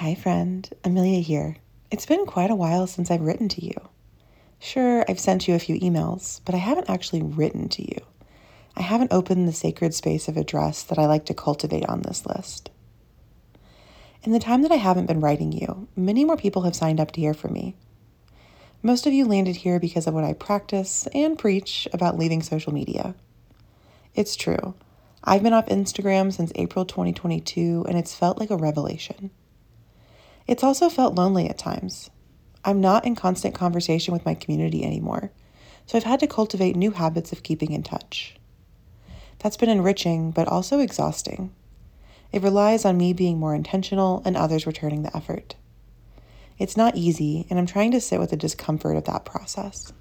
Hi, friend. Amelia here. It's been quite a while since I've written to you. Sure, I've sent you a few emails, but I haven't actually written to you. I haven't opened the sacred space of address that I like to cultivate on this list. In the time that I haven't been writing you, many more people have signed up to hear from me. Most of you landed here because of what I practice and preach about leaving social media. It's true. I've been off Instagram since April 2022, and it's felt like a revelation. It's also felt lonely at times. I'm not in constant conversation with my community anymore, so I've had to cultivate new habits of keeping in touch. That's been enriching, but also exhausting. It relies on me being more intentional and others returning the effort. It's not easy, and I'm trying to sit with the discomfort of that process.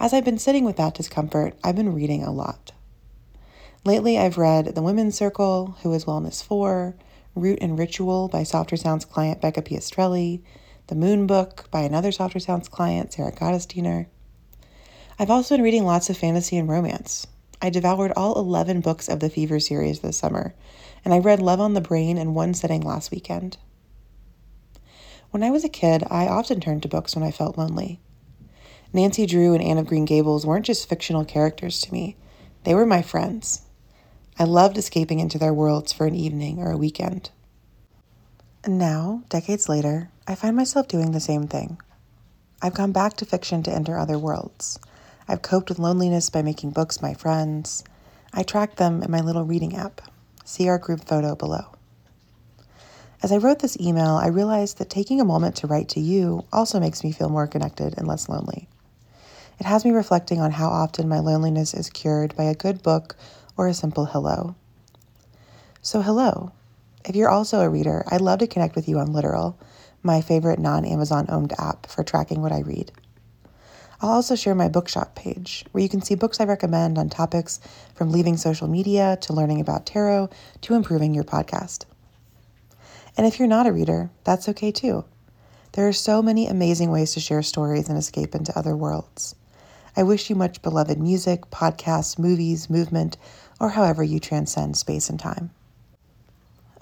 As I've been sitting with that discomfort, I've been reading a lot. Lately, I've read The Women's Circle, Who is Wellness For, Root and Ritual by Softer Sounds client Becca Piastrelli, The Moon Book by another Softer Sounds client, Sarah Gottesdiener. I've also been reading lots of fantasy and romance. I devoured all 11 books of the Fever series this summer, and I read Love on the Brain in one sitting last weekend. When I was a kid, I often turned to books when I felt lonely. Nancy Drew and Anne of Green Gables weren't just fictional characters to me, they were my friends. I loved escaping into their worlds for an evening or a weekend. And now, decades later, I find myself doing the same thing. I've gone back to fiction to enter other worlds. I've coped with loneliness by making books my friends. I track them in my little reading app. See our group photo below. As I wrote this email, I realized that taking a moment to write to you also makes me feel more connected and less lonely. It has me reflecting on how often my loneliness is cured by a good book or a simple hello. So, hello. If you're also a reader, I'd love to connect with you on Literal, my favorite non Amazon owned app for tracking what I read. I'll also share my bookshop page, where you can see books I recommend on topics from leaving social media to learning about tarot to improving your podcast. And if you're not a reader, that's okay too. There are so many amazing ways to share stories and escape into other worlds. I wish you much beloved music, podcasts, movies, movement, or however you transcend space and time.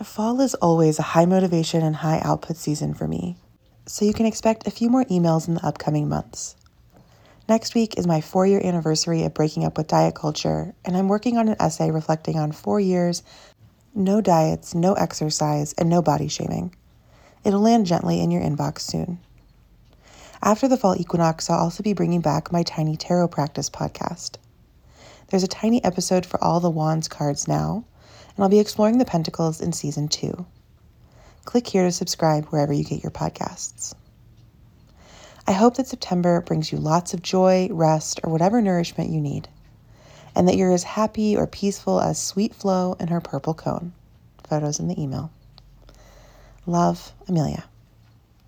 Fall is always a high motivation and high output season for me, so you can expect a few more emails in the upcoming months. Next week is my four year anniversary of breaking up with diet culture, and I'm working on an essay reflecting on four years no diets, no exercise, and no body shaming. It'll land gently in your inbox soon. After the fall equinox, I'll also be bringing back my Tiny Tarot Practice podcast. There's a tiny episode for all the Wands cards now, and I'll be exploring the Pentacles in season two. Click here to subscribe wherever you get your podcasts. I hope that September brings you lots of joy, rest, or whatever nourishment you need, and that you're as happy or peaceful as Sweet Flow and her purple cone. Photos in the email. Love, Amelia.